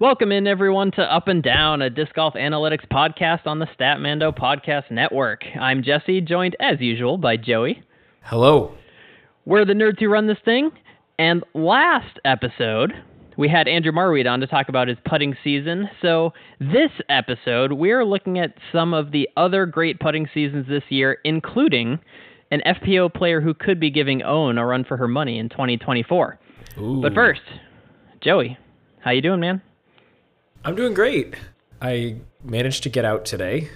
Welcome in, everyone, to Up and Down, a disc golf analytics podcast on the Statmando Podcast Network. I'm Jesse, joined as usual by Joey. Hello. We're the nerds who run this thing. And last episode, we had Andrew Marwede on to talk about his putting season. So this episode, we're looking at some of the other great putting seasons this year, including an FPO player who could be giving Ohn a run for her money in 2024. Ooh. But first, Joey, how you doing, man? I'm doing great. I managed to get out today.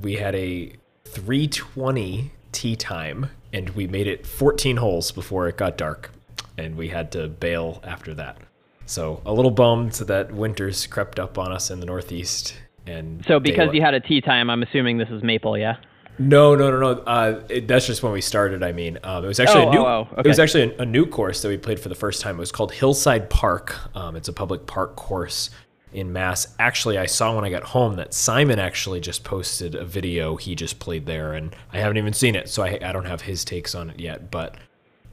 We had a 320 tee time and we made it 14 holes before it got dark and we had to bail after that. So, a little bummed that winter's crept up on us in the northeast and So because daylight- you had a tee time, I'm assuming this is Maple, yeah? No, no, no, no. Uh, it, that's just when we started. I mean, um, it was actually Oh, a new. oh, oh, It was actually a, a new course that we played for the first time. It was called Hillside Park. Um, it's a public park course in Mass. Actually, I saw when I got home that Simon actually just posted a video. He just played there, and I haven't even seen it, so I, I don't have his takes on it yet. But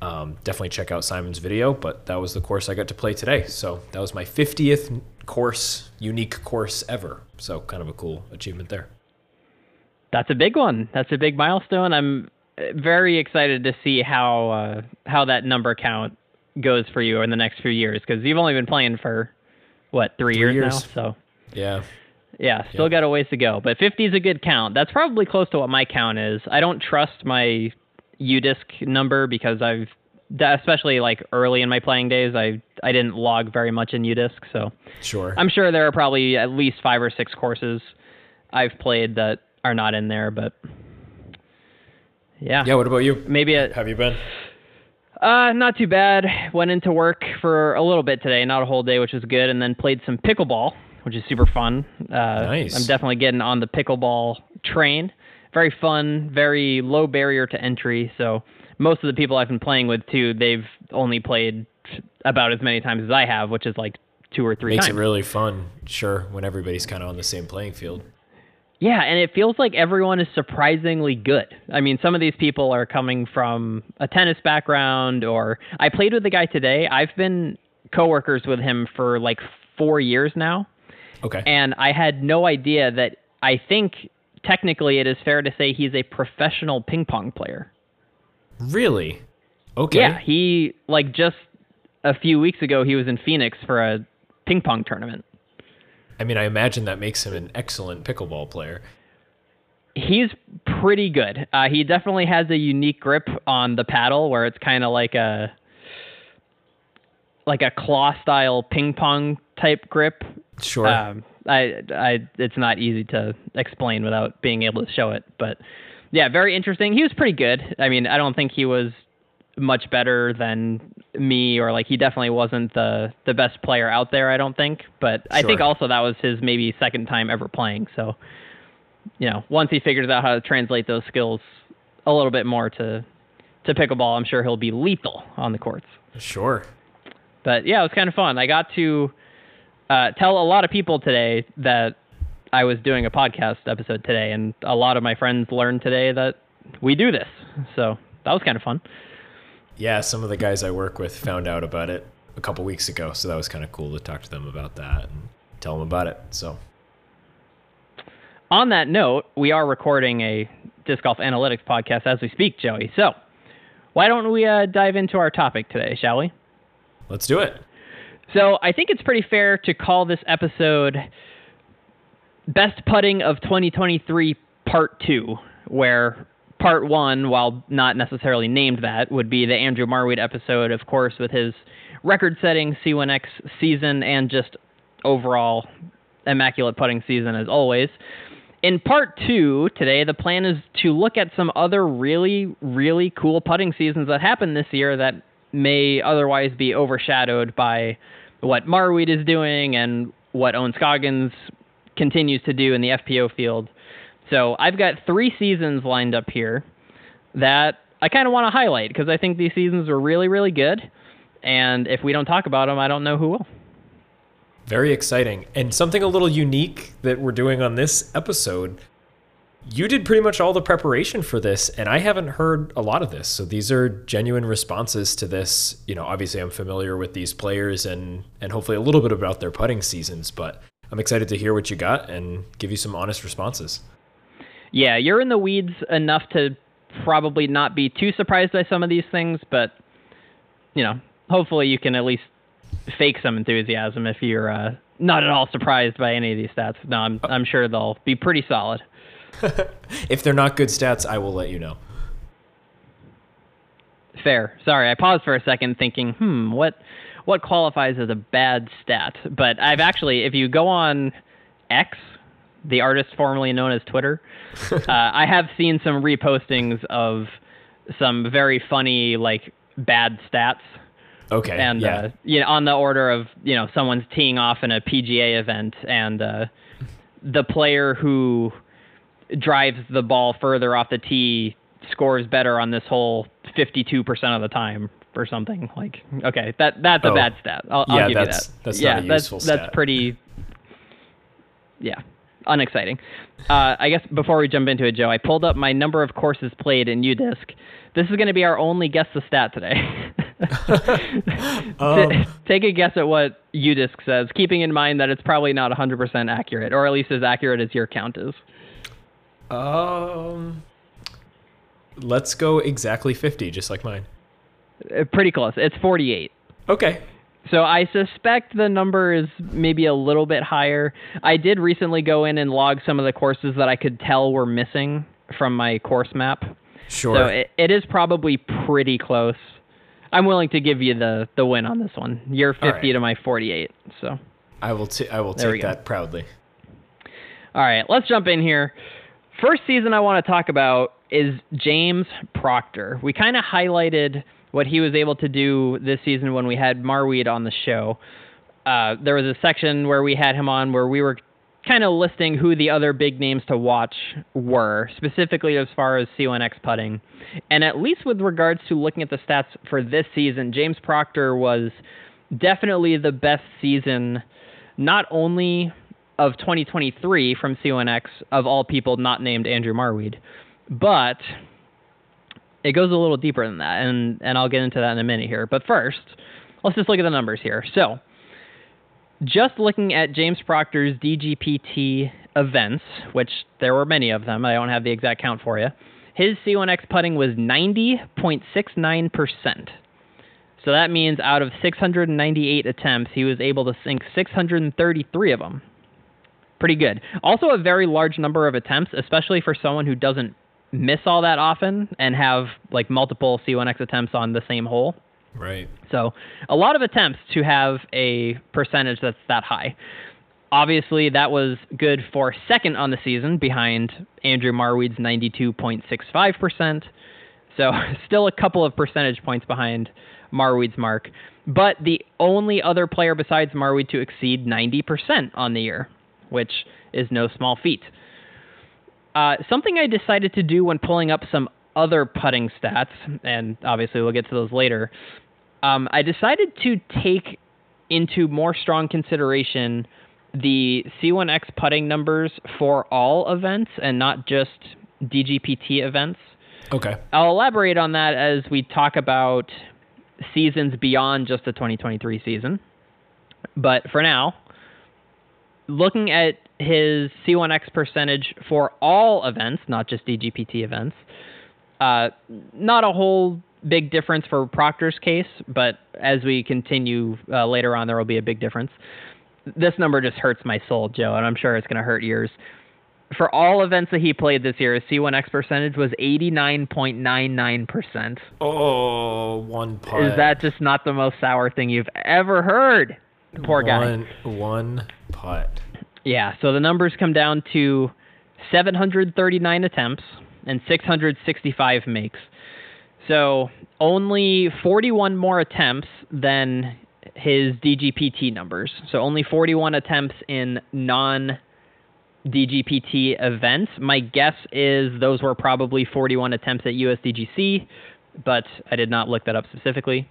um, definitely check out Simon's video. But that was the course I got to play today. So that was my 50th course, unique course ever. So kind of a cool achievement there. That's a big one. That's a big milestone. I'm very excited to see how uh, how that number count goes for you in the next few years because you've only been playing for what three, Three years, years. now. So Yeah. yeah, still got a ways to go. But 50 is a good count. That's probably close to what my count is. I don't trust my UDisc number because I've especially like early in my playing days, I I didn't log very much in UDisc, so Sure. I'm sure there are probably at least five or six courses I've played that are not in there, but yeah, yeah. What about you? maybe a Have you been? Uh, not too bad. Went into work for a little bit today, not a whole day, which was good, and then played some pickleball, which is super fun. Uh, Nice. I'm definitely getting on the pickleball train. Very fun, very low barrier to entry. So most of the people I've been playing with too, they've only played about as many times as I have, which is like two or three Makes times. it really fun, sure, when everybody's kind of on the same playing field. Yeah, and it feels like everyone is surprisingly good. I mean, some of these people are coming from a tennis background, or I played with the guy today. I've been coworkers with him for like four years now, Okay. and I had no idea that I think technically it is fair to say he's a professional ping pong player. really? Okay. Yeah, he like just a few weeks ago he was in Phoenix for a ping pong tournament. I mean, I imagine that makes him an excellent pickleball player. He's pretty good. Uh, he definitely has a unique grip on the paddle, where it's kind of like a like a claw style ping pong type grip. Sure. Um, I, I, it's not easy to explain without being able to show it, but yeah, very interesting. He was pretty good. I mean, I don't think he was much better than me, or like he definitely wasn't the the best player out there. I don't think, but I think also that was his maybe second time ever playing. So, you know, once he figures out how to translate those skills a little bit more to to pickleball, I'm sure he'll be lethal on the courts. sure. But yeah, it was kind of fun. I got to uh, tell a lot of people today that I was doing a podcast episode today, and a lot of my friends learned today that we do this. So that was kind of fun. Yeah, some of the guys I work with found out about it a couple weeks ago, so that was kind of cool to talk to them about that and tell them about it. So, On that note, we are recording a disc golf analytics podcast as we speak, Joey. So why don't we uh, dive into our topic today, shall we? let's do it. So I think it's pretty fair to call this episode Best Putting of 2023 Part 2, where Part 1, while not necessarily named that, would be the Andrew Marwede episode, of course, with his record setting C1X season and just overall immaculate putting season as always. In part two today, the plan is to look at some other really, really cool putting seasons that happened this year that may otherwise be overshadowed by what Marwede is doing and what Ohn Scoggins continues to do in the FPO field. So I've got three seasons lined up here that I kind of want to highlight because I think these seasons were really, really good. And if we don't talk about them, I don't know who will. Very exciting. And something a little unique that we're doing on this episode you did pretty much all the preparation for this and i haven't heard a lot of this so these are genuine responses to this you know obviously i'm familiar with these players and and hopefully a little bit about their putting seasons but i'm excited to hear what you got and give you some honest responses yeah you're in the weeds enough to probably not be too surprised by some of these things but you know hopefully you can at least fake some enthusiasm if you're uh, not at all surprised by any of these stats no i'm, I'm sure they'll be pretty solid if they're not good stats, I will let you know. Fair. Sorry, I paused for a second thinking, hmm, what what qualifies as a bad stat? But I've actually, if you go on X, the artist formerly known as Twitter, uh, I have seen some repostings of some very funny like bad stats. Okay. And yeah. uh, you know, on the order of you know someone's teeing off in a PGA event, and uh, the player who drives the ball further off the tee scores better on this hole 52% of the time or something like okay that that's a Oh. bad stat i'll, I'll give that's- you that that's yeah that's useful that's pretty yeah unexciting. Uh, i guess before we jump into it joe i pulled up my number of courses played in udisc. This is going to be our only guess the stat today. Um, T- take a guess at what udisc says keeping in mind that it's probably not 100% accurate or at least as accurate as your count is. Um, let's go exactly 50, just like mine. Uh, pretty close. It's 48 Okay. So I suspect the number is maybe a little bit higher. I did recently go in and log some of the courses that I could tell were missing from my course map. Sure. So it, it is probably pretty close. I'm willing to give you the the win on this one. You're 50 right. to my 48. So I will. T- I will take that proudly. All right, let's jump in here. First season I want to talk about is James Proctor. We kind of highlighted what he was able to do this season when we had Marwede on the show. Uh, there was a section where we had him on where we were kind of listing who the other big names to watch were, specifically as far as C1X putting. And at least with regards to looking at the stats for this season, James Proctor was definitely the best season, not only of 2023 from C1X of all people not named Andrew Marwede, but it goes a little deeper than that, and and I'll get into that in a minute here. But first, let's just look at the numbers here. So, just looking at James Proctor's DGPT events, which there were many of them, I don't have the exact count for you. His C1X putting was 90.69%. So that means out of 698 attempts, he was able to sink 633 of them. Pretty good. Also, a very large number of attempts, especially for someone who doesn't miss all that often and have like multiple C1X attempts on the same hole. Right. So, a lot of attempts to have a percentage that's that high. Obviously, that was good for second on the season behind Andrew Marwede's 92.65%. So, still a couple of percentage points behind Marwede's mark. But the only other player besides Marwede to exceed 90% on the year, which is no small feat. Uh, something I decided to do when pulling up some other putting stats, and obviously we'll get to those later, um, I decided to take into more strong consideration the C1X putting numbers for all events and not just DGPT events. Okay. I'll elaborate on that as we talk about seasons beyond just the 2023 season. But for now, looking at his C1X percentage for all events, not just DGPT events, uh, not a whole big difference for Proctor's case, but as we continue uh, later on, there will be a big difference. This number just hurts my soul, Joe, and I'm sure it's going to hurt yours. For all events that he played this year, his C1X percentage was 89.99%. Oh, one putt. Is that just not the most sour thing you've ever heard? Poor guy. One, one putt. Yeah, so the numbers come down to 739 attempts and 665 makes. So only 41 more attempts than his DGPT numbers. So only 41 attempts in non DGPT events. My guess is those were probably 41 attempts at USDGC, but I did not look that up specifically.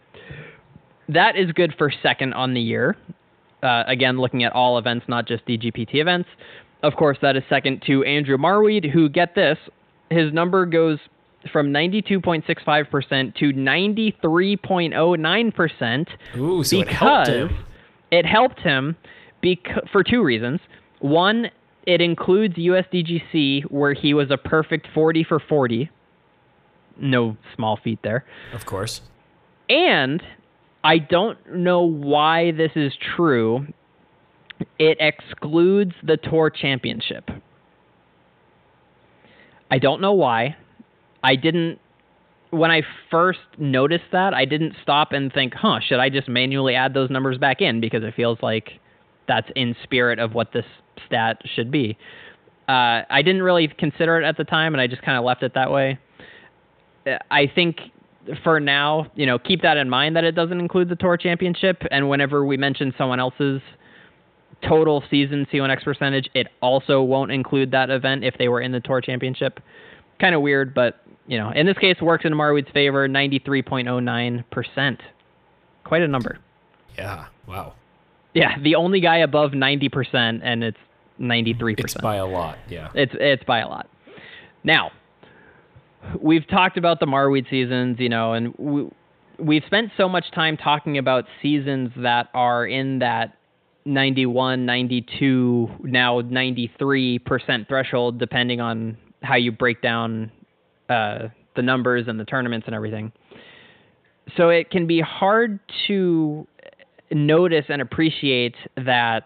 That is good for second on the year. Uh, again, looking at all events, not just DGPT events. of course, that is second to Andrew Marwede, who, get this, his number goes from 92.65% to 93.09%. Ooh, so it helped him. It helped him bec- for two reasons. One, it includes USDGC, where he was a perfect 40 for 40. No small feat there. Of course. And I don't know why this is true. It excludes the Tour Championship. I don't know why. I didn't when I first noticed that, I didn't stop and think, "Huh, should I just manually add those numbers back in because it feels like that's in spirit of what this stat should be." Uh, I didn't really consider it at the time, and I just kind of left it that way. I think for now, you know, keep that in mind that it doesn't include the Tour Championship, and whenever we mention someone else's total season C1X percentage, it also won't include that event if they were in the Tour Championship. Kind of weird, but you know, in this case, works in Marwede's favor, 93.09%. Quite a number. Yeah. Wow. Yeah, the only guy above 90%, and it's 93%. It's by a lot. Yeah. It's it's by a lot. Now, we've talked about the Marwede seasons, you know, and we, we've spent so much time talking about seasons that are in that 91, 92, now 93% threshold, depending on how you break down uh, the numbers and the tournaments and everything. So it can be hard to notice and appreciate that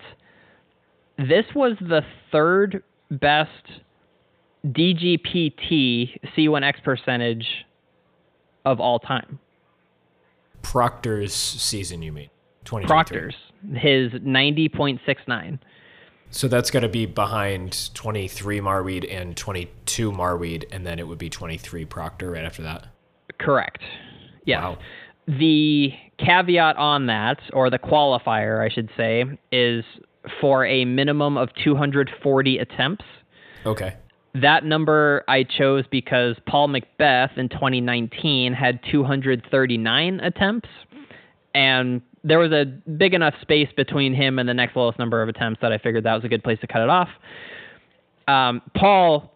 this was the third best DGPT C1X percentage of all time. Proctor's season, you mean? Proctor's, his 90.69. So that's got to be behind 23 Marwede and 22 Marwede, and then it would be 23 Proctor right after that? Correct. Yes. Wow. The caveat on that, or the qualifier, I should say, is for a minimum of 240 attempts. Okay. That number I chose because Paul McBeth in 2019 had 239 attempts, and there was a big enough space between him and the next lowest number of attempts that I figured that was a good place to cut it off. Um, Paul,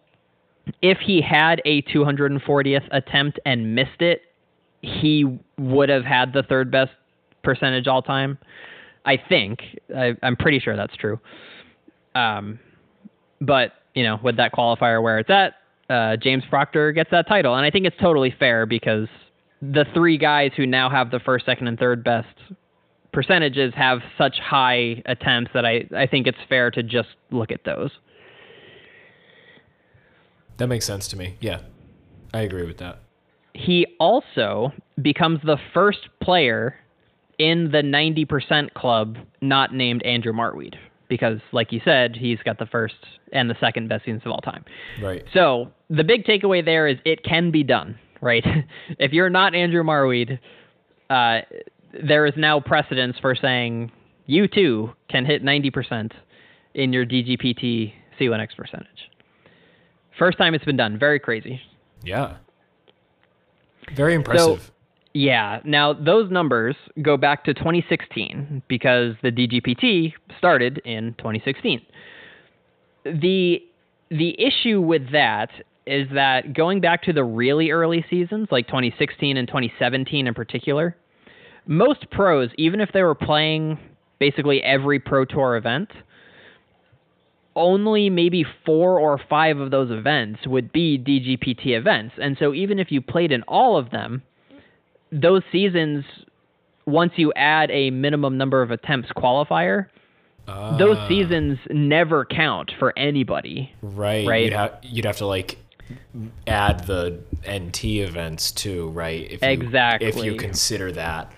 if he had a 240th attempt and missed it, he would have had the third best percentage all time. I think. I, am pretty sure that's true. Um, but you know, with that qualifier where it's at, uh, James Proctor gets that title, and I think it's totally fair because the three guys who now have the first, second, and third best percentages have such high attempts that I, I think it's fair to just look at those. That makes sense to me. Yeah, I agree with that. He also becomes the first player in the 90% club not named Andrew Marwede because, like you said, he's got the first and the second best seasons of all time. Right. So the big takeaway there is it can be done, right? if you're not Andrew Marwede, uh, there is now precedence for saying you too can hit 90% in your DGPT C1X percentage. First time it's been done. Very crazy. Yeah. Very impressive. So, yeah. Now those numbers go back to 2016 because the DGPT started in 2016. The the issue with that is that going back to the really early seasons, like 2016 and 2017 in particular, most pros, even if they were playing basically every Pro Tour event, only maybe four or five of those events would be DGPT events. And so even if you played in all of them, those seasons, once you add a minimum number of attempts qualifier, uh, those ah. seasons never count for anybody. Right. Right. You'd have, you'd have to like add the NT events too, right? If you, exactly. If you consider that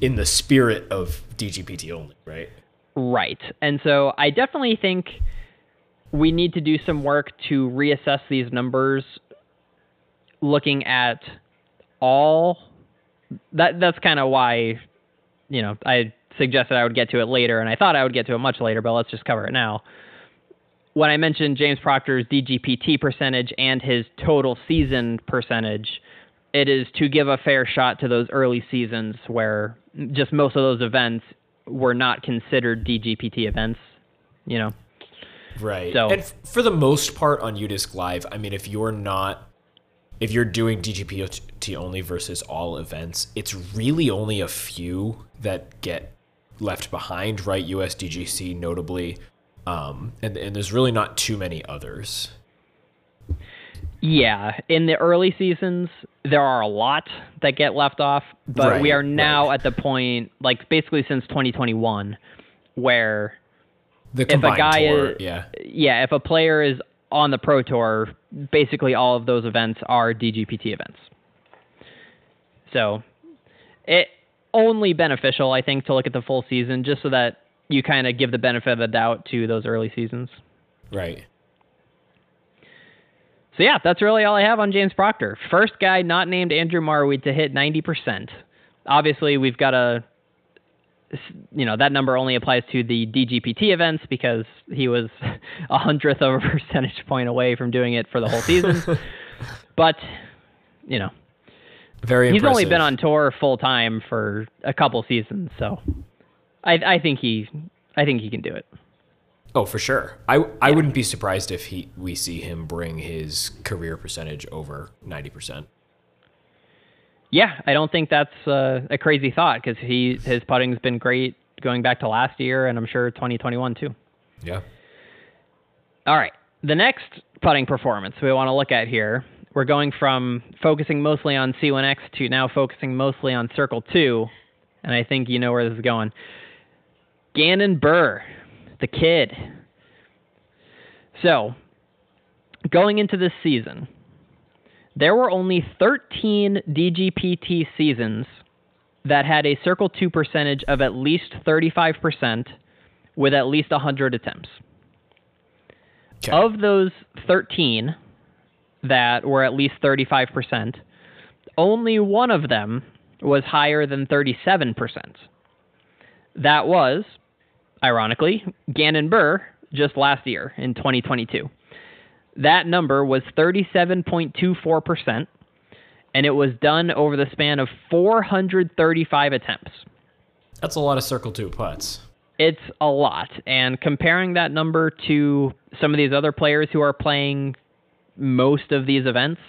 in the spirit of DGPT only, right? Right. And so I definitely think we need to do some work to reassess these numbers looking at all that that's kind of why you know I suggested I would get to it later and I thought I would get to it much later but let's just cover it now when I mentioned James Proctor's DGPT percentage and his total season percentage, it is to give a fair shot to those early seasons where just most of those events were not considered DGPT events, you know. Right. So- and f- for the most part on UDisc Live, I mean, if you're not, if you're doing DGPT only versus all events, it's really only a few that get left behind, right? USDGC notably, um, and and there's really not too many others. Yeah, in the early seasons, there are a lot that get left off, but we are now right. at the point, like basically since 2021, where The if a guy tour, is, yeah, yeah, if a player is on the pro tour, basically all of those events are DGPT events. So, it only beneficial, I think, to look at the full season, just so that you kind of give the benefit of the doubt to those early seasons. right. So yeah, that's really all I have on James Proctor. First guy not named Andrew Marwede to hit 90%. Obviously, we've got a you know, that number only applies to the DGPT events because he was a hundredth of a percentage point away from doing it for the whole season. but, you know, Very he's only been on tour full time for a couple seasons, so I I think he I think he can do it. Oh, for sure. I I wouldn't be surprised if he we see him bring his career percentage over ninety percent. Yeah, I don't think that's uh, a crazy thought because he his putting's been great going back to last year, and I'm sure 2021 too. Yeah. All right, the next putting performance we want to look at here, we're going from focusing mostly on C1X to now focusing mostly on Circle Two, and I think you know where this is going. Gannon Buhr, the kid. So, going into this season, there were only 13 DGPT seasons that had a Circle 2 percentage of at least 35% with at least 100 attempts. Okay. Of those 13 that were at least 35%, only one of them was higher than 37%. That was, ironically, Gannon Buhr just last year in 2022. That number was 37.24%, and it was done over the span of 435 attempts. That's a lot of circle two putts. It's a lot. And comparing that number to some of these other players who are playing most of these events,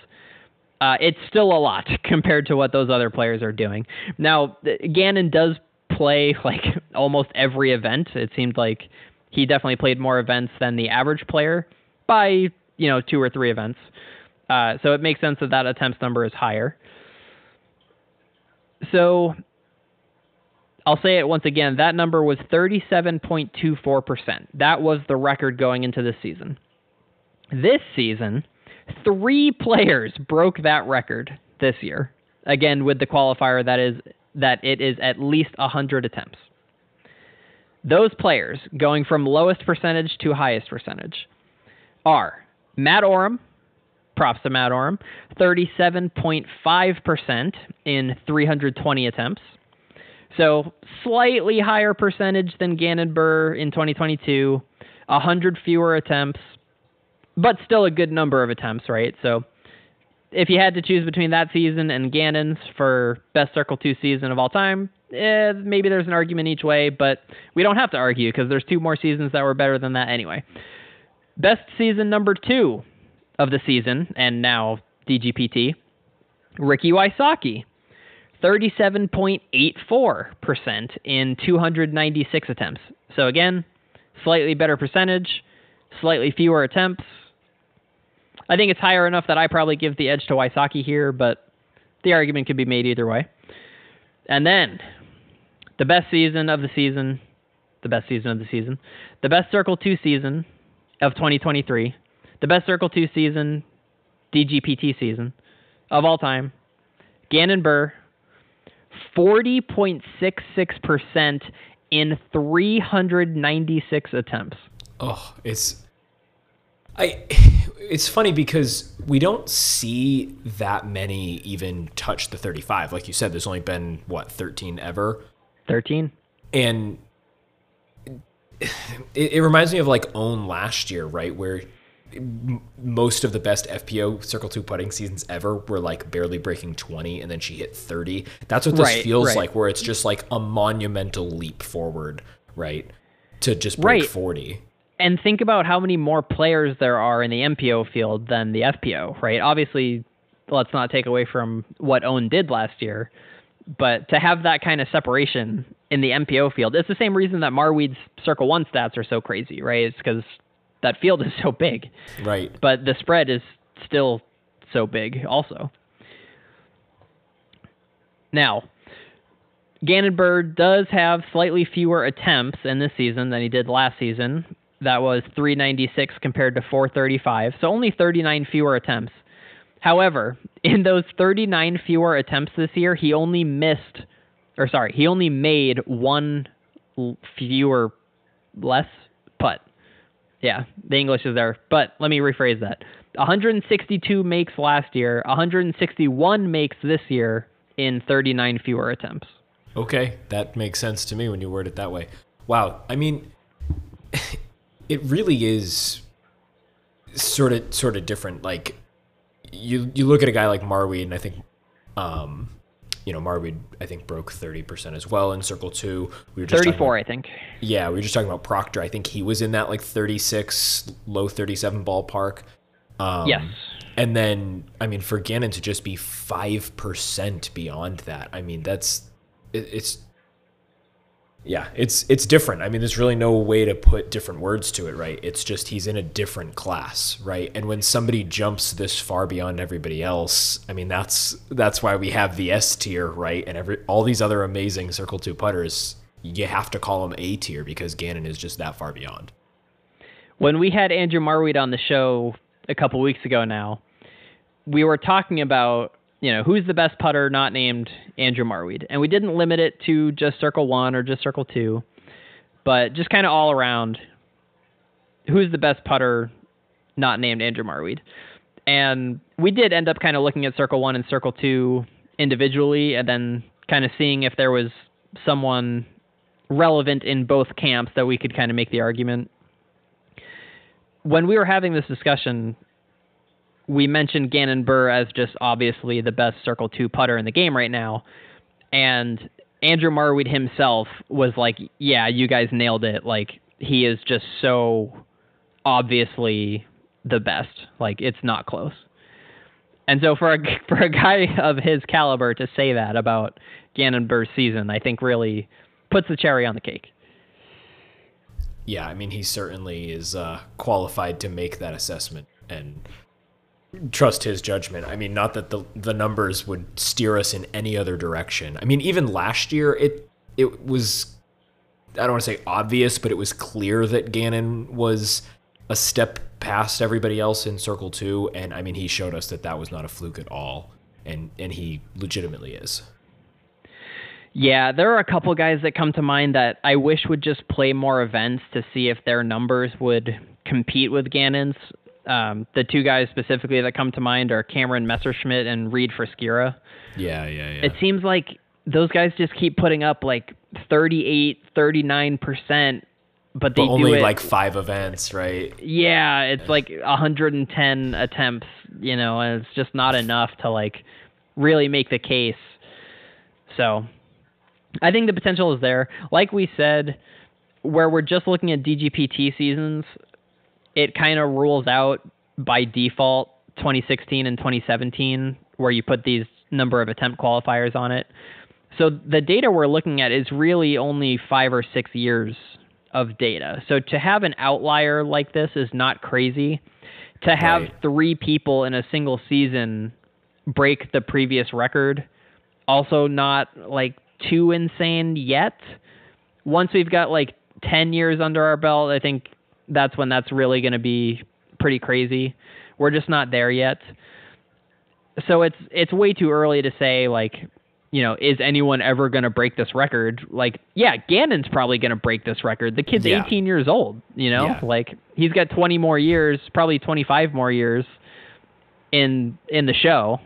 uh, it's still a lot compared to what those other players are doing. Now, Gannon does play like almost every event. It seemed like he definitely played more events than the average player by, you know, two or three events. Uh, so it makes sense that that attempts number is higher. So I'll say it once again. That number was 37.24%. That was the record going into this season. This season, three players broke that record this year. Again, with the qualifier that is that it is at least 100 attempts. Those players, going from lowest percentage to highest percentage, are Matt Orum, props to Matt Orum, 37.5% in 320 attempts. So slightly higher percentage than Gannon Buhr in 2022, 100 fewer attempts, but still a good number of attempts, right? So if you had to choose between that season and Gannon's for best Circle 2 season of all time, eh, maybe there's an argument each way, but we don't have to argue because there's two more seasons that were better than that anyway. Best season number two of the season, and now DGPT, Ricky Wysocki. 37.84% in 296 attempts. So again, slightly better percentage, slightly fewer attempts. I think it's higher enough that I probably give the edge to Wysocki here, but the argument could be made either way. And then the best season of the season, the best season of the season, the best Circle 2 season of 2023, the best Circle 2 season, DGPT season of all time, Gannon Buhr, 40.66% in 396 attempts. Oh, it's I it's funny because we don't see that many even touch the 35. Like you said there's only been what 13 ever. 13? And it, it reminds me of like Ohn last year, right? Where most of the best FPO Circle 2 putting seasons ever were like barely breaking 20 and then she hit 30. That's what this Right, feels right. like where it's just like a monumental leap forward, right? To just break Right. 40. and think about how many more players there are in the MPO field than the FPO, right? Obviously, let's not take away from what Ohn did last year, but to have that kind of separation in the MPO field, it's the same reason that Marwede's Circle 1 stats are so crazy, right? It's because that field is so big. Right. But the spread is still so big also. Now, Gannon Buhr does have slightly fewer attempts in this season than he did last season. That was 396 compared to 435, so only 39 fewer attempts. However, in those 39 fewer attempts this year, he only missed, or sorry, he only made one fewer, less putt. Yeah, the English is there, but let me rephrase that. 162 makes last year, 161 makes this year in 39 fewer attempts. Okay, that makes sense to me when you word it that way. Wow, I mean, it really is sort of sort of different. Like you you look at a guy like Marwede, and I think, um, you know, Marwede I think broke thirty percent as well in Circle Two. We were just thirty four, I think. Yeah, we were just talking about Proctor. I think he was in that like thirty six, low thirty seven ballpark. Um, yes. And then, I mean, for Gannon to just be five percent beyond that, I mean, that's it, it's yeah, it's it's different. I mean, there's really no way to put different words to it, right? It's just he's in a different class, right? And when somebody jumps this far beyond everybody else, I mean, that's that's why we have the S tier, right? And every all these other amazing Circle Two putters, you have to call them A tier because Gannon is just that far beyond. When we had Andrew Marwede on the show a couple weeks ago, now we were talking about you know, who's the best putter not named Andrew Marwede? And we didn't limit it to just circle one or just circle two, but just kind of all around who's the best putter not named Andrew Marwede. And we did end up kind of looking at circle one and circle two individually and then kind of seeing if there was someone relevant in both camps that we could kind of make the argument. When we were having this discussion, we mentioned Gannon Buhr as just obviously the best Circle 2 putter in the game right now. And Andrew Marwede himself was like, yeah, you guys nailed it. Like, he is just so obviously the best. Like, it's not close. And so for a, for a guy of his caliber to say that about Gannon Buhr's season, I think really puts the cherry on the cake. Yeah, I mean, he certainly is uh, qualified to make that assessment. And trust his judgment. I mean, not that the the numbers would steer us in any other direction. I mean, even last year it it was I don't want to say obvious, but it was clear that Gannon was a step past everybody else in Circle 2 and I mean, he showed us that that was not a fluke at all and and he legitimately is. Yeah, there are a couple guys that come to mind that I wish would just play more events to see if their numbers would compete with Gannon's. Um, the two guys specifically that come to mind are Cameron Messerschmidt and Reed Friskira. Yeah, yeah, yeah. It seems like those guys just keep putting up like 38, 39%, but they but only do it, like five events, right? Yeah, it's like 110 attempts, you know, and it's just not enough to like really make the case. So I think the potential is there. Like we said, where we're just looking at DGPT seasons, it kind of rules out by default 2016 and 2017 where you put these number of attempt qualifiers on it. So the data we're looking at is really only 5 or 6 years of data. So to have an outlier like this is not crazy. To have right. 3 people in a single season break the previous record also not like too insane yet. Once we've got like 10 years under our belt, I think that's when that's really going to be pretty crazy. We're just not there yet. So it's it's way too early to say like, you know, is anyone ever going to break this record? Like, yeah, Gannon's probably going to break this record. The kid's yeah. 18 years old, you know? Yeah. Like he's got 20 more years, probably 25 more years in in the show.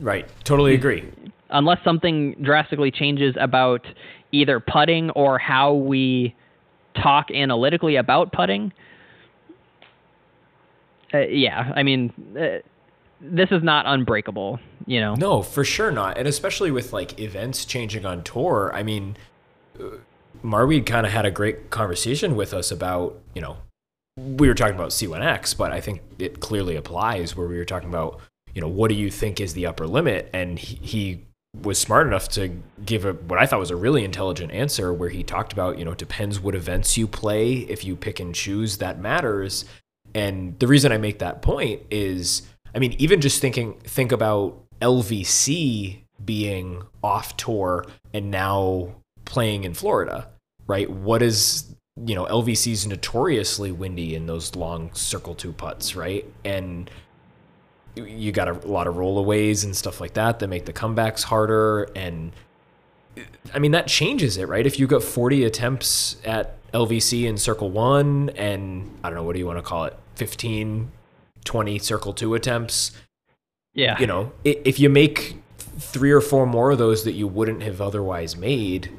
Right. Totally mm-hmm. agree. Unless something drastically changes about either putting or how we talk analytically about putting, uh, yeah, I mean, uh, this is not unbreakable, you know. No, for sure not, and especially with like events changing on tour. I mean, uh, Marwede kind of had a great conversation with us about you know we were talking about C1X, but I think it clearly applies where we were talking about, you know, what do you think is the upper limit? And he, he was smart enough to give a what I thought was a really intelligent answer where he talked about, you know, depends what events you play. If you pick and choose, that matters. And the reason I make that point is, I mean, even just thinking think about LVC being off tour and now playing in Florida, right? What is you know LVC's notoriously windy in those long circle two putts, right? And you got a lot of rollaways and stuff like that that make the comebacks harder and I mean that changes it, right? If you got 40 attempts at LVC in circle 1 and I don't know what do you want to call it? 15 20 circle 2 attempts. Yeah. You know, if you make three or four more of those that you wouldn't have otherwise made,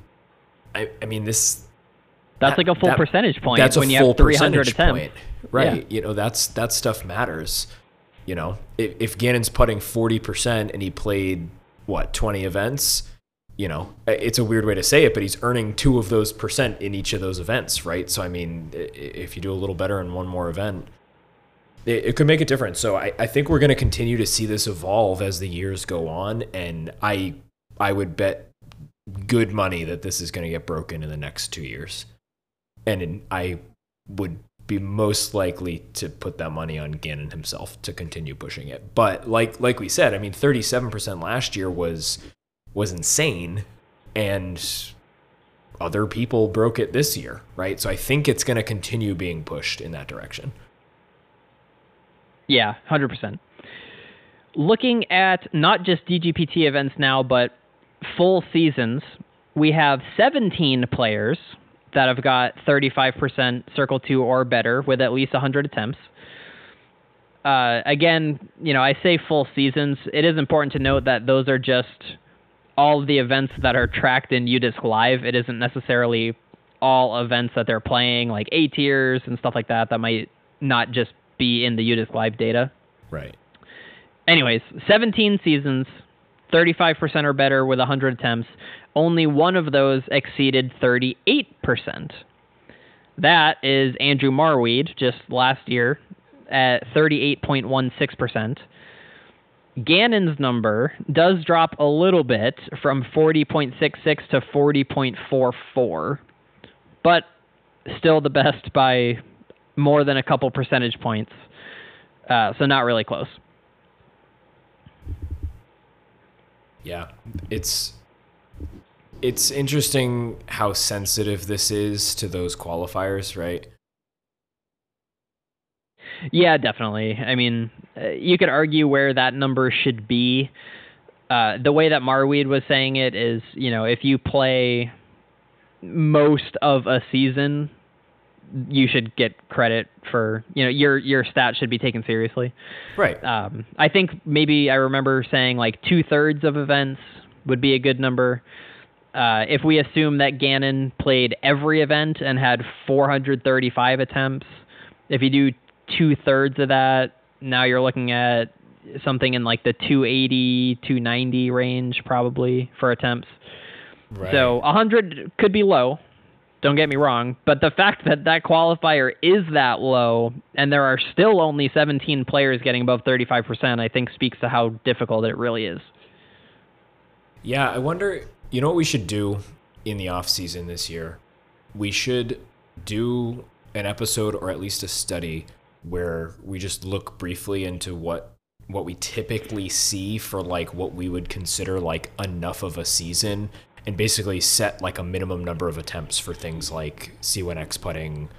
I, I mean this that's that, like a full that, percentage point that's when a you full have 300 percentage attempts. point. Right. Yeah. You know, that's that stuff matters. You know, if, if Gannon's putting 40% and he played, what, 20 events, you know, it's a weird way to say it, but he's earning two of those percent in each of those events, right? So, I mean, if you do a little better in one more event, it, it could make a difference. So, I, I think we're going to continue to see this evolve as the years go on. And I, I would bet good money that this is going to get broken in the next two years. And in, I would be most likely to put that money on Gannon himself to continue pushing it. But like like we said, I mean, 37% last year was was insane, and other people broke it this year, right? So I think it's going to continue being pushed in that direction. Yeah, hundred percent. Looking at not just DGPT events now, but full seasons, we have 17 players that have got 35% Circle 2 or better with at least 100 attempts. Uh, again, you know, I say full seasons. It is important to note that those are just all of the events that are tracked in UDisc Live. It isn't necessarily all events that they're playing, like A tiers and stuff like that, that might not just be in the UDisc Live data. Right. Anyways, 17 seasons, 35% or better with 100 attempts only one of those exceeded 38%. That is Andrew Marwede just last year at 38.16%. Gannon's number does drop a little bit from 40.66 to 40.44, but still the best by more than a couple percentage points. Uh, so not really close. Yeah, it's it's interesting how sensitive this is to those qualifiers, right? Yeah, definitely. I mean, uh, you could argue where that number should be. Uh, the way that Marwede was saying it is, you know, if you play most of a season, you should get credit for, you know, your your stats should be taken seriously. Right. Um, I think maybe I remember saying like two thirds of events would be a good number. Uh, if we assume that Gannon played every event and had 435 attempts, if you do two thirds of that, now you're looking at something in like the 280, 290 range probably for attempts. Right. So 100 could be low. Don't get me wrong, but the fact that that qualifier is that low and there are still only 17 players getting above 35%, I think speaks to how difficult it really is. Yeah, I wonder you know what we should do in the off season this year? We should do an episode or at least a study where we just look briefly into what what we typically see for like what we would consider like enough of a season and basically set like a minimum number of attempts for things like C1X putting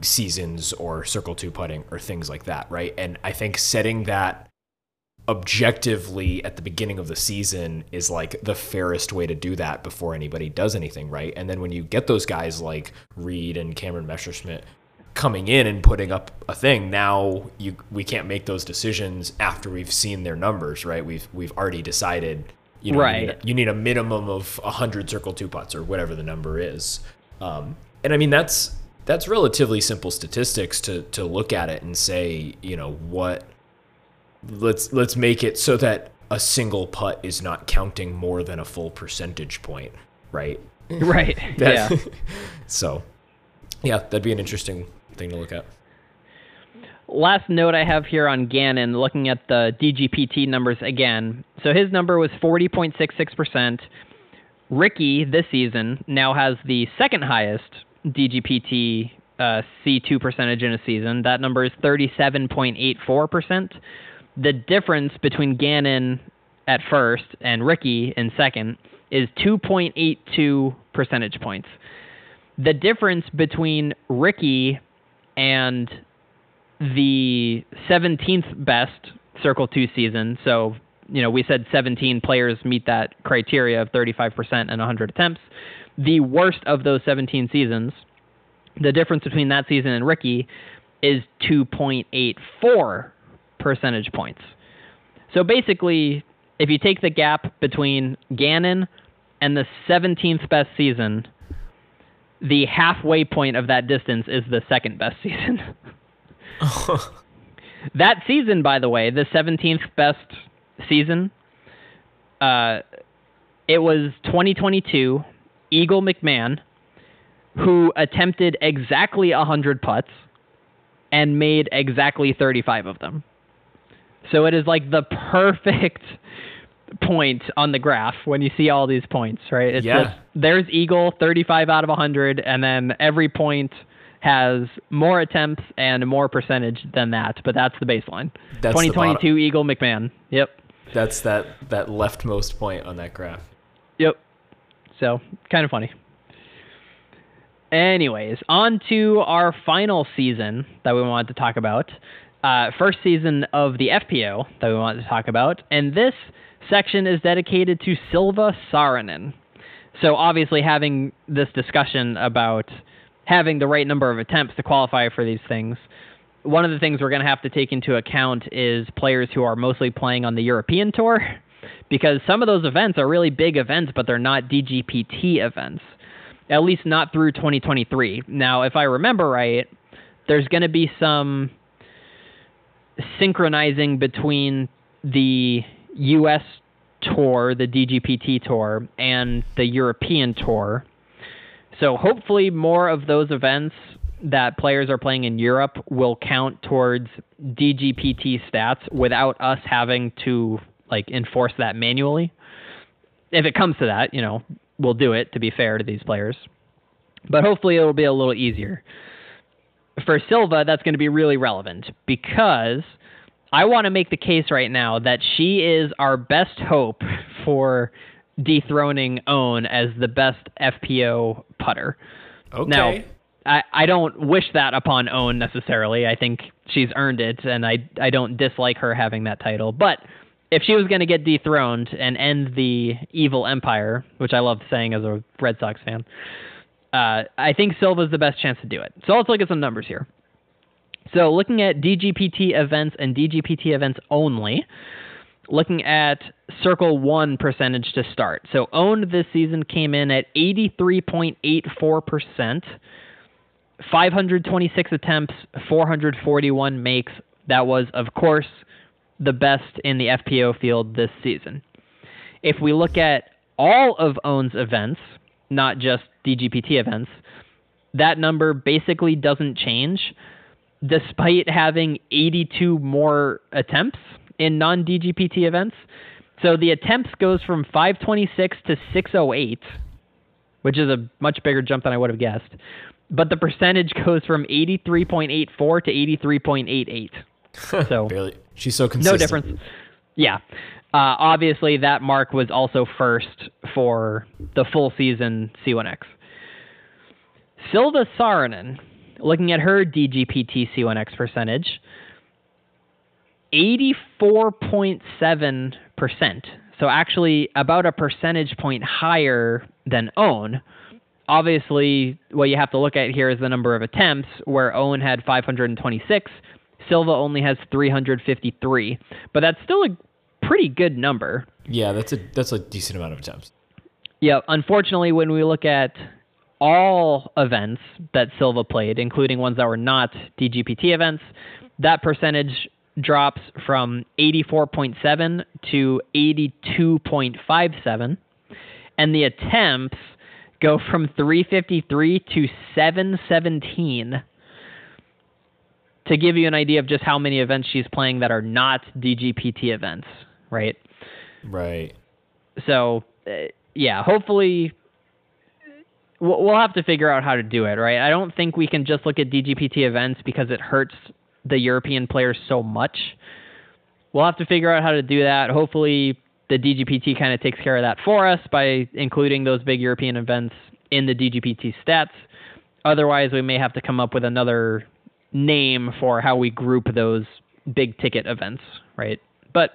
seasons or circle 2 putting or things like that, right? And I think setting that objectively at the beginning of the season is like the fairest way to do that before anybody does anything, right? And then when you get those guys like Reed and Cameron Messerschmidt coming in and putting up a thing, now you we can't make those decisions after we've seen their numbers, right? We've we've already decided you know right. you, need a, you need a minimum of 100 circle two putts or whatever the number is. Um, and I mean that's that's relatively simple statistics to to look at it and say, you know, what let's let's make it so that a single putt is not counting more than a full percentage point, right? Right. That, yeah. so, yeah, that'd be an interesting thing to look at. Last note I have here on Gannon, looking at the DGPT numbers again. So his number was 40.66%. Ricky this season now has the second highest DGPT uh, C2 percentage in a season. That number is 37.84%. The difference between Gannon at first and Ricky in second is 2.82 percentage points. The difference between Ricky and the 17th best Circle 2 season, so you know, we said 17 players meet that criteria of 35% and 100 attempts. The worst of those 17 seasons, the difference between that season and Ricky is 2.84 percentage points. So basically, if you take the gap between Gannon and the 17th best season, the halfway point of that distance is the second best season. that season, by the way, the 17th best season, uh, it was 2022 Eagle McMahon who attempted exactly 100 putts and made exactly 35 of them. So it is like the perfect point on the graph when you see all these points, right? It's yeah. Just, there's Eagle 35 out of 100 and then every point has more attempts and more percentage than that, but that's the baseline. That's 2022 Eagle McMahon. Yep. That's that that leftmost point on that graph. Yep. So kind of funny. Anyways, on to our final season that we wanted to talk about. Uh, first season of the FPO that we wanted to talk about, and this section is dedicated to Silva Saarinen. So obviously, having this discussion about having the right number of attempts to qualify for these things one of the things we're going to have to take into account is players who are mostly playing on the European tour because some of those events are really big events, but they're not DGPT events, at least not through 2023. Now, if I remember right, there's going to be some synchronizing between the US tour, the DGPT tour, and the European tour. So hopefully more of those events that players are playing in Europe will count towards DGPT stats without us having to like enforce that manually. If it comes to that, you know, we'll do it to be fair to these players. But hopefully it'll be a little easier. For Silva, that's going to be really relevant because I want to make the case right now that she is our best hope for dethroning Ohn as the best FPO putter. Okay. Now, I, I don't wish that upon Ohn necessarily. I think she's earned it, and I I don't dislike her having that title. But if she was going to get dethroned and end the evil empire, which I love saying as a Red Sox fan, uh, I think Silva's the best chance to do it. So let's look at some numbers here. So looking at DGPT events and DGPT events only, looking at Circle 1 percentage to start. So Ohn this season came in at 83.84%. 526 attempts, 441 makes. That was, of course, the best in the FPO field this season. If we look at all of Ohn's events, not just DGPT events, that number basically doesn't change despite having 82 more attempts in non DGPT events. So the attempts goes from 526 to 608, which is a much bigger jump than I would have guessed but the percentage goes from 83.84 to 83.88. So Barely. she's so consistent. No difference. Yeah. Uh, obviously, that mark was also first for the full season C1X. Silva Saarinen, looking at her DGPT C1X percentage, 84.7%. So actually about a percentage point higher than Ohn obviously, what you have to look at here is the number of attempts, where Ohn had 526, Silva only has 353. But that's still a pretty good number. Yeah, that's a that's a decent amount of attempts. Yeah, unfortunately, when we look at all events that Silva played, including ones that were not DGPT events, that percentage drops from 84.7 to 82.57. And the attempts go from 353 to 717. to give you an idea of just how many events she's playing that are not DGPT events, right? Right. So, uh, yeah, hopefully we'll have to figure out how to do it, right? I don't think we can just look at DGPT events because it hurts the European players so much. We'll have to figure out how to do that. Hopefully, the DGPT kind of takes care of that for us by including those big European events in the DGPT stats. Otherwise, we may have to come up with another name for how we group those big ticket events, right? But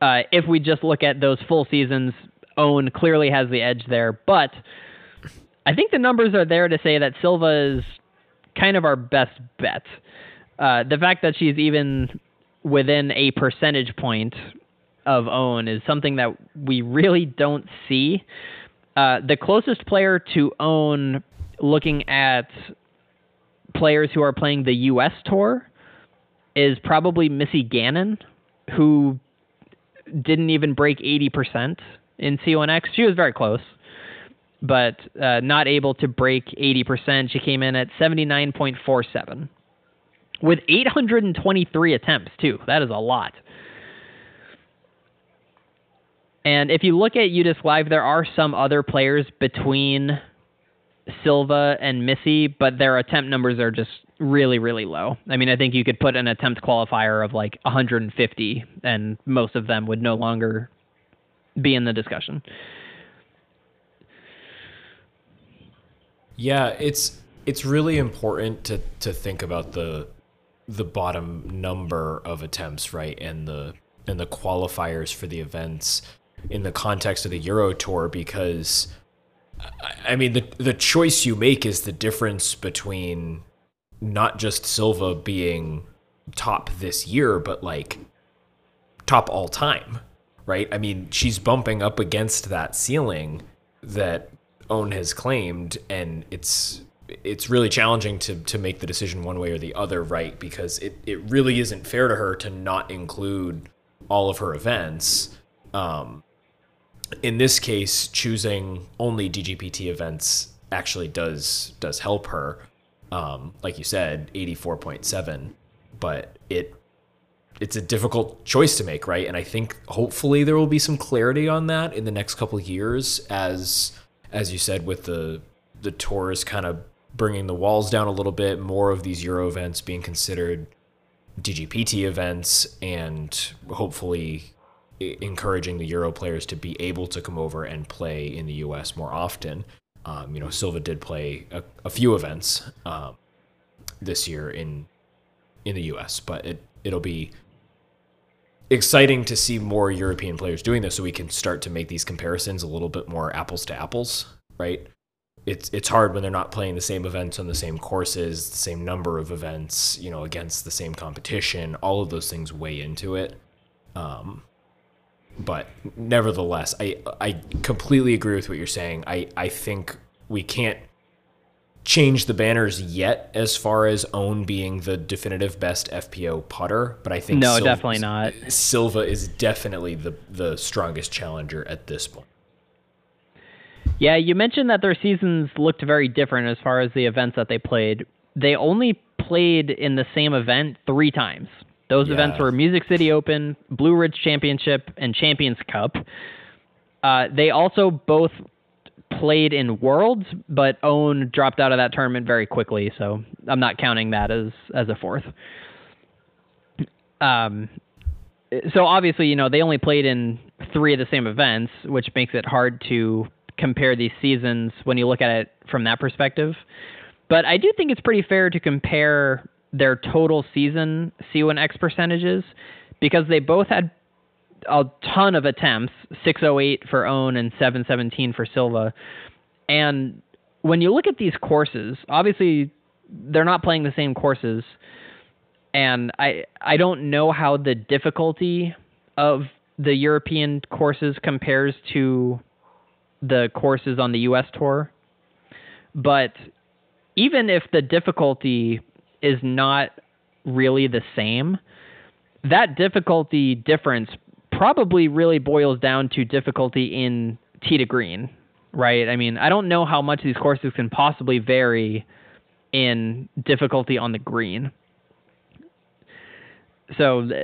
uh, if we just look at those full seasons, Ohn clearly has the edge there. But I think the numbers are there to say that Silva is kind of our best bet. Uh, the fact that she's even within a percentage point of Ohn is something that we really don't see. Uh, the closest player to Ohn, looking at players who are playing the U.S. tour, is probably Missy Gannon, who didn't even break 80% in C1X. She was very close, but uh, not able to break 80%. She came in at 79.47 with 823 attempts, too. That is a lot. And if you look at UDisc Live, there are some other players between Silva and Missy, but their attempt numbers are just really, really low. I mean, I think you could put an attempt qualifier of like 150, and most of them would no longer be in the discussion. Yeah, it's it's really important to to think about the the bottom number of attempts, right, and the and the qualifiers for the events in the context of the Euro Tour because I mean the the choice you make is the difference between not just Silva being top this year, but like top all time, right? I mean, she's bumping up against that ceiling that Ohn has claimed, and it's it's really challenging to to make the decision one way or the other, right? Because it it really isn't fair to her to not include all of her events. Um, in this case, choosing only DGPT events actually does does help her. Um, like you said, eighty four point seven, but it it's a difficult choice to make, right? And I think hopefully there will be some clarity on that in the next couple years, as as you said, with the the tours kind of bringing the walls down a little bit, more of these Euro events being considered DGPT events, and hopefully encouraging the Euro players to be able to come over and play in the U.S. more often. Um, you know, Silva did play a, a few events um, this year in in the U.S., but it it'll be exciting to see more European players doing this, so we can start to make these comparisons a little bit more apples to apples, right? It's it's hard when they're not playing the same events on the same courses, the same number of events, you know, against the same competition. All of those things weigh into it. Um, but nevertheless, I I completely agree with what you're saying. I I think we can't change the banners yet as far as Ohn being the definitive best FPO putter, but I think no, Silva, definitely not. Silva is definitely the the strongest challenger at this point. Yeah, you mentioned that their seasons looked very different as far as the events that they played. They only played in the same event three times. Those events were Music City Open, Blue Ridge Championship, and Champions Cup. Uh, they also both played in Worlds, but Ohn dropped out of that tournament very quickly, so I'm not counting that as as a fourth. Um, so obviously, you know, they only played in three of the same events, which makes it hard to compare these seasons when you look at it from that perspective. But I do think it's pretty fair to compare their total season C1X percentages because they both had a ton of attempts 608 for Ohn and 717 for Silva. And when you look at these courses, obviously they're not playing the same courses. And I I don't know how the difficulty of the European courses compares to the courses on the US tour. But even if the difficulty is not really the same, that difficulty difference probably really boils down to difficulty in tee to green, right? I mean, I don't know how much these courses can possibly vary in difficulty on the green. So uh,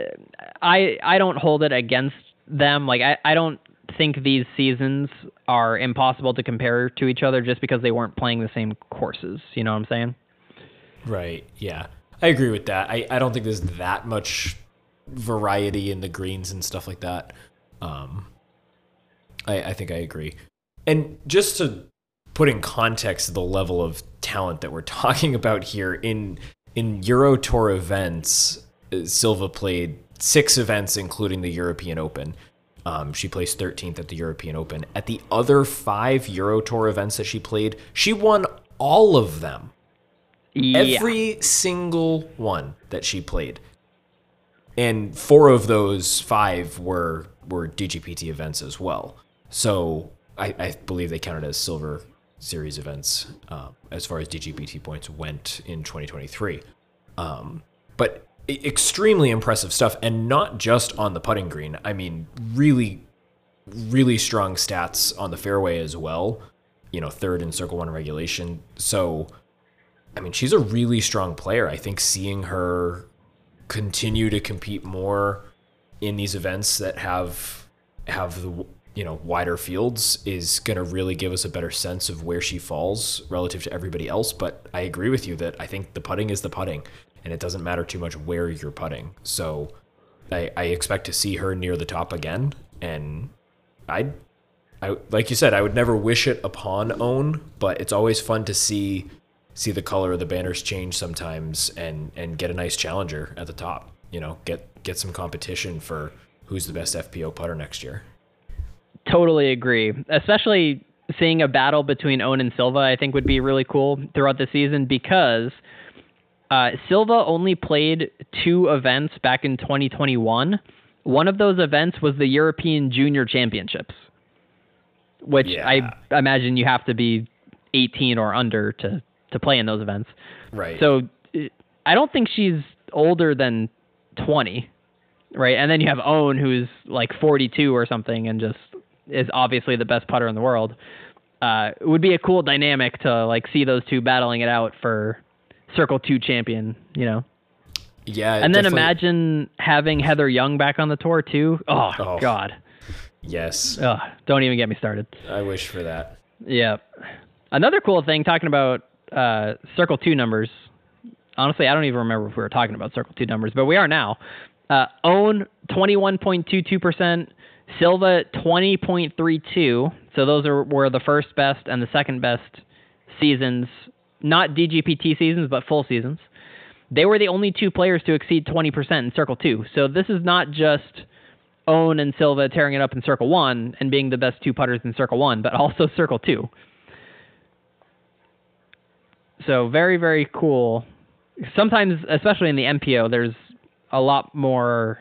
I I don't hold it against them. Like I, I don't think these seasons are impossible to compare to each other just because they weren't playing the same courses. You know what I'm saying? Right. Yeah. I agree with that. I, I don't think there's that much variety in the greens and stuff like that. Um, I, I think I agree. And just to put in context the level of talent that we're talking about here in in Euro Tour events, uh, Silva played six events, including the European Open. Um, she placed 13th at the European Open. At the other five Euro Tour events that she played, she won all of them. Yeah. Every single one that she played. And four of those five were were DGPT events as well. So I, I believe they counted as silver series events uh, as far as DGPT points went in 2023. Um, but extremely impressive stuff, and not just on the putting green. I mean, really, really strong stats on the fairway as well. You know, third in Circle One regulation. So, I mean, she's a really strong player. I think seeing her continue to compete more in these events that have have the you know wider fields is going to really give us a better sense of where she falls relative to everybody else but i agree with you that i think the putting is the putting and it doesn't matter too much where you're putting. So I, I expect to see her near the top again. And I, I like you said, I would never wish it upon Ohn, but it's always fun to see see the color of the banners change sometimes and and get a nice challenger at the top. You know, get get some competition for who's the best FPO putter next year. Totally agree. Especially seeing a battle between Ohn and Silva, I think would be really cool throughout the season because uh, Silva only played two events back in 2021. One of those events was the European Junior Championships, which yeah. I imagine you have to be 18 or under to to play in those events. Right. So I don't think she's older than 20, right? And then you have Ohn, who's like 42 or something, and just is obviously the best putter in the world. Uh, it would be a cool dynamic to like see those two battling it out for Circle Two champion, you know. Yeah, and then imagine having Heather Young back on the tour too. Oh, oh. God. Yes. Oh, don't even get me started. I wish for that. Yeah. Another cool thing talking about uh, Circle Two numbers. Honestly, I don't even remember if we were talking about Circle Two numbers, but we are now. Uh, Ohn twenty one point two two percent. Silva twenty point three two. So those are were the first best and the second best seasons not DGPT seasons, but full seasons. They were the only two players to exceed 20% in Circle 2. So this is not just Ohn and Silva tearing it up in Circle 1 and being the best two putters in Circle 1, but also Circle 2. So very, very cool. Sometimes, especially in the MPO, there's a lot more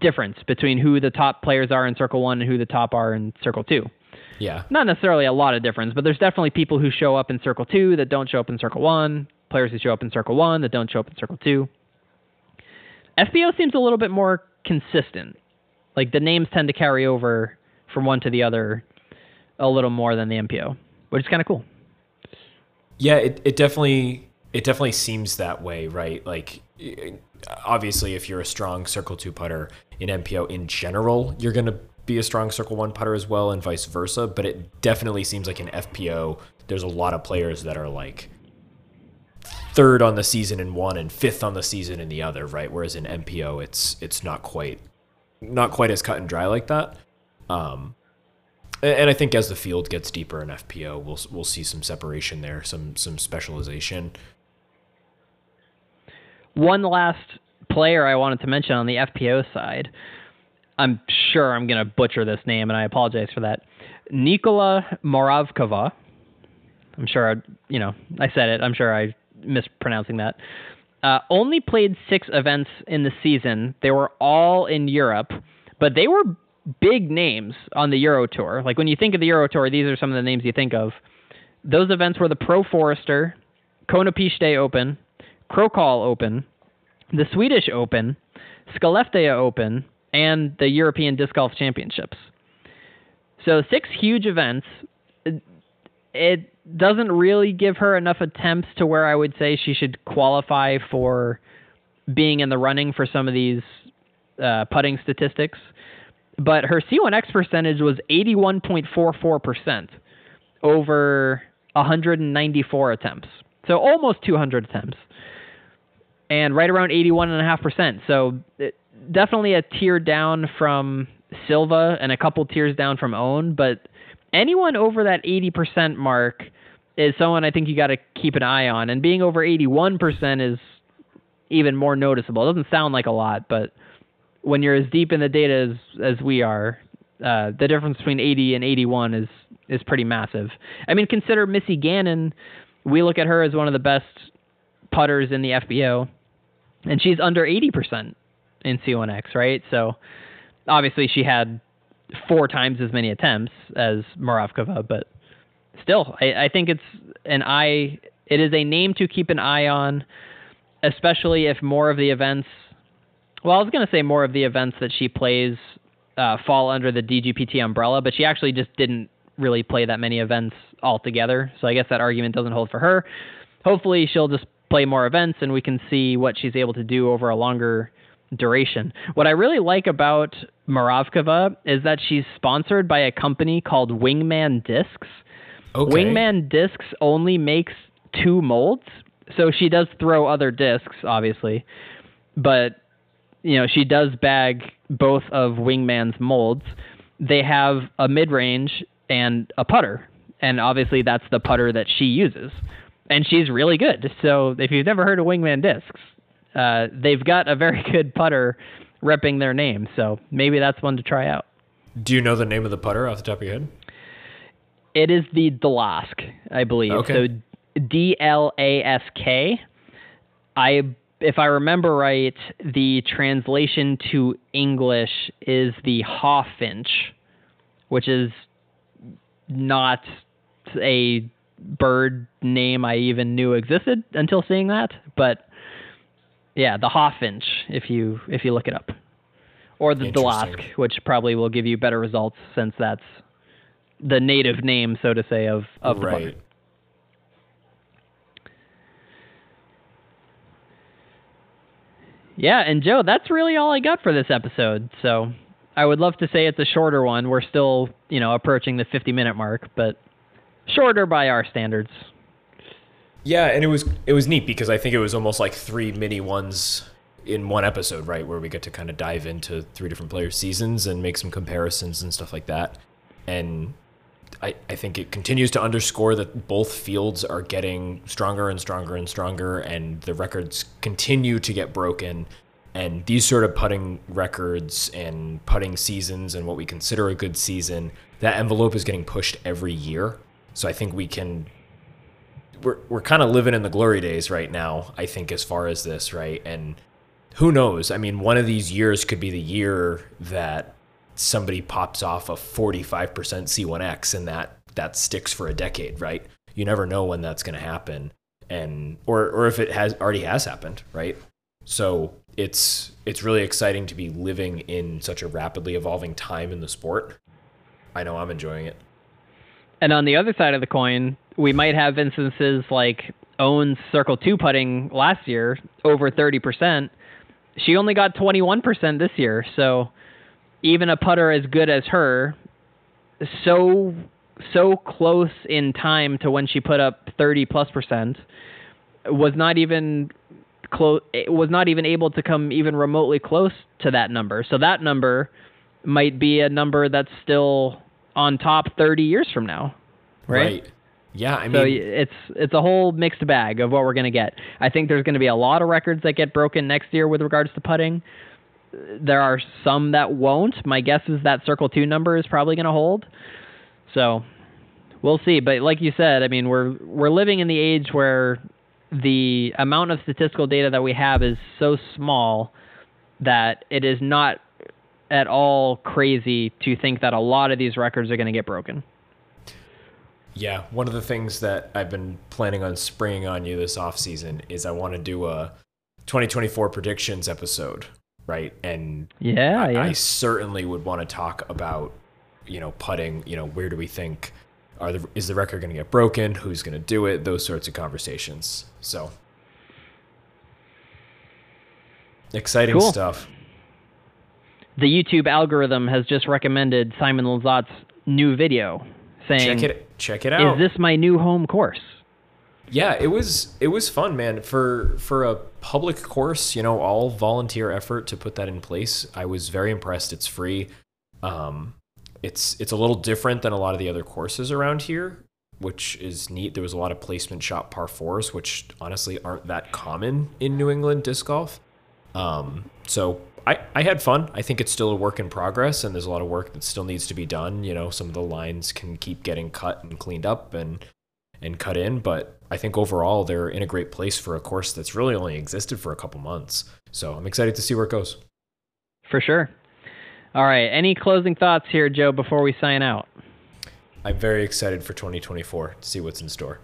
difference between who the top players are in Circle 1 and who the top are in Circle 2. Yeah. Not necessarily a lot of difference, but there's definitely people who show up in Circle 2 that don't show up in Circle 1, players who show up in Circle 1 that don't show up in Circle 2. FPO seems a little bit more consistent. Like the names tend to carry over from one to the other a little more than the MPO, which is kind of cool. Yeah, it, it definitely it definitely seems that way, right? Like obviously if you're a strong circle 2 putter in MPO in general, you're going to be a strong circle one putter as well, and vice versa. But it definitely seems like in FPO, there's a lot of players that are like third on the season in one and fifth on the season in the other, right? Whereas in MPO, it's it's not quite not quite as cut and dry like that. Um, and I think as the field gets deeper in FPO, we'll we'll see some separation there, some some specialization. One last player I wanted to mention on the FPO side I'm sure I'm going to butcher this name, and I apologize for that. Nikola Moravkova. I'm sure, I, you know, I said it. I'm sure I mispronouncing that. Uh, only played six events in the season. They were all in Europe, but they were big names on the Euro Tour. Like when you think of the Euro Tour, these are some of the names you think of. Those events were the Pro Forester, Konopiště Open, Krokhol Open, the Swedish Open, Skellefteå Open, and the European Disc Golf Championships. So, six huge events. it doesn't really give her enough attempts to where I would say she should qualify for being in the running for some of these uh, putting statistics. But her C1X percentage was 81.44% over 194 attempts. So almost 200 attempts. And right around 81.5%. So it, definitely a tier down from Silva and a couple tiers down from Ohn, but anyone over that 80% mark is someone I think you got to keep an eye on. And being over 81% is even more noticeable. It doesn't sound like a lot, but when you're as deep in the data as as we are, uh, the difference between 80 and 81 is is pretty massive. I mean, consider Missy Gannon. We look at her as one of the best putters in the FPO, and she's under 80% in C1X, right? So obviously she had four times as many attempts as Muravkova, but still, I, I think it's an eye. It is a name to keep an eye on, especially if more of the events. Well, I was going to say more of the events that she plays uh, fall under the DGPT umbrella, but she actually just didn't really play that many events altogether. So I guess that argument doesn't hold for her. Hopefully, she'll just play more events and we can see what she's able to do over a longer duration. What I really like about Muravkova is that she's sponsored by a company called Wingman Discs. Okay. Wingman Discs only makes two molds, so she does throw other discs, obviously, but you know she does bag both of Wingman's molds. They have a mid range and a putter, and obviously that's the putter that she uses, and she's really good. So if you've never heard of Wingman Discs, uh, they've got a very good putter repping their name, so maybe that's one to try out. Do you know the name of the putter off the top of your head? It is the Dlask, I believe. Okay. So D L A S K. I if I remember right, the translation to English is the Hawfinch, which is not a bird name I even knew existed until seeing that, but yeah, the Hawfinch if you if you look it up. Or the. Dlask, which probably will give you better results since that's the native name, so to say, of of the right. putter. Yeah, and Joe, that's really all I got for this episode. So I would love to say it's a shorter one. We're still, you know, approaching the 50 minute mark, but shorter by our standards. Yeah, and it was it was neat because I think it was almost like three mini ones in one episode, right? Where we get to kind of dive into three different players' seasons and make some comparisons and stuff like that. And I, I think it continues to underscore that both fields are getting stronger and stronger and stronger, and the records continue to get broken. And these sort of putting records and putting seasons and what we consider a good season, that envelope is getting pushed every year. So I think we can we're we're kind of living in the glory days right now. I think as far as this, right? And who knows? I mean, one of these years could be the year that somebody pops off a 45% C1X and that that sticks for a decade, right? You never know when that's going to happen and or or if it has already has happened, right? So, it's it's really exciting to be living in such a rapidly evolving time in the sport. I know I'm enjoying it. And on the other side of the coin, we might have instances like Ohn's Circle 2 putting last year over 30%. She only got 21% this year. So even a putter as good as her, so so close in time to when she put up 30 plus percent, was not even close was not even able to come even remotely close to that number. So that number might be a number that's still on top 30 years from now. Right? Yeah, I mean so it's it's a whole mixed bag of what we're going to get. I think there's going to be a lot of records that get broken next year with regards to putting. There are some that won't. My guess is that Circle 2 number is probably going to hold. So, we'll see, but like you said, I mean, we're we're living in the age where the amount of statistical data that we have is so small that it is not at all crazy to think that a lot of these records are going to get broken. Yeah, one of the things that I've been planning on springing on you this off season is I want to do a 2024 predictions episode, right? And Yeah, I, yeah. I certainly would want to talk about, you know, putting. You know, where do we think are the, is the record going to get broken? Who's going to do it? Those sorts of conversations. So exciting Cool. stuff. The YouTube algorithm has just recommended Simon Lizotte's new video, saying, Check it check it out. "Is this my new home course?" Yeah, it was it was fun, man. For for a public course, you know, all volunteer effort to put that in place. I was very impressed. It's free. Um, it's it's a little different than a lot of the other courses around here, which is neat. There was a lot of placement shot par fours, which honestly aren't that common in New England disc golf. Um, so I, I had fun. I think it's still a work in progress, and there's a lot of work that still needs to be done. You know, some of the lines can keep getting cut and cleaned up and and cut in, but I think overall they're in a great place for a course that's really only existed for a couple months. So I'm excited to see where it goes. For sure. All right. Any closing thoughts here, Joe, before we sign out? I'm very excited for 2024 to see what's in store.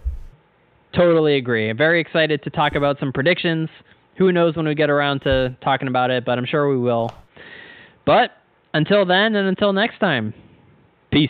Totally agree. I'm very excited to talk about some predictions. Who knows when we get around to talking about it, but I'm sure we will. But until then and until next time, peace.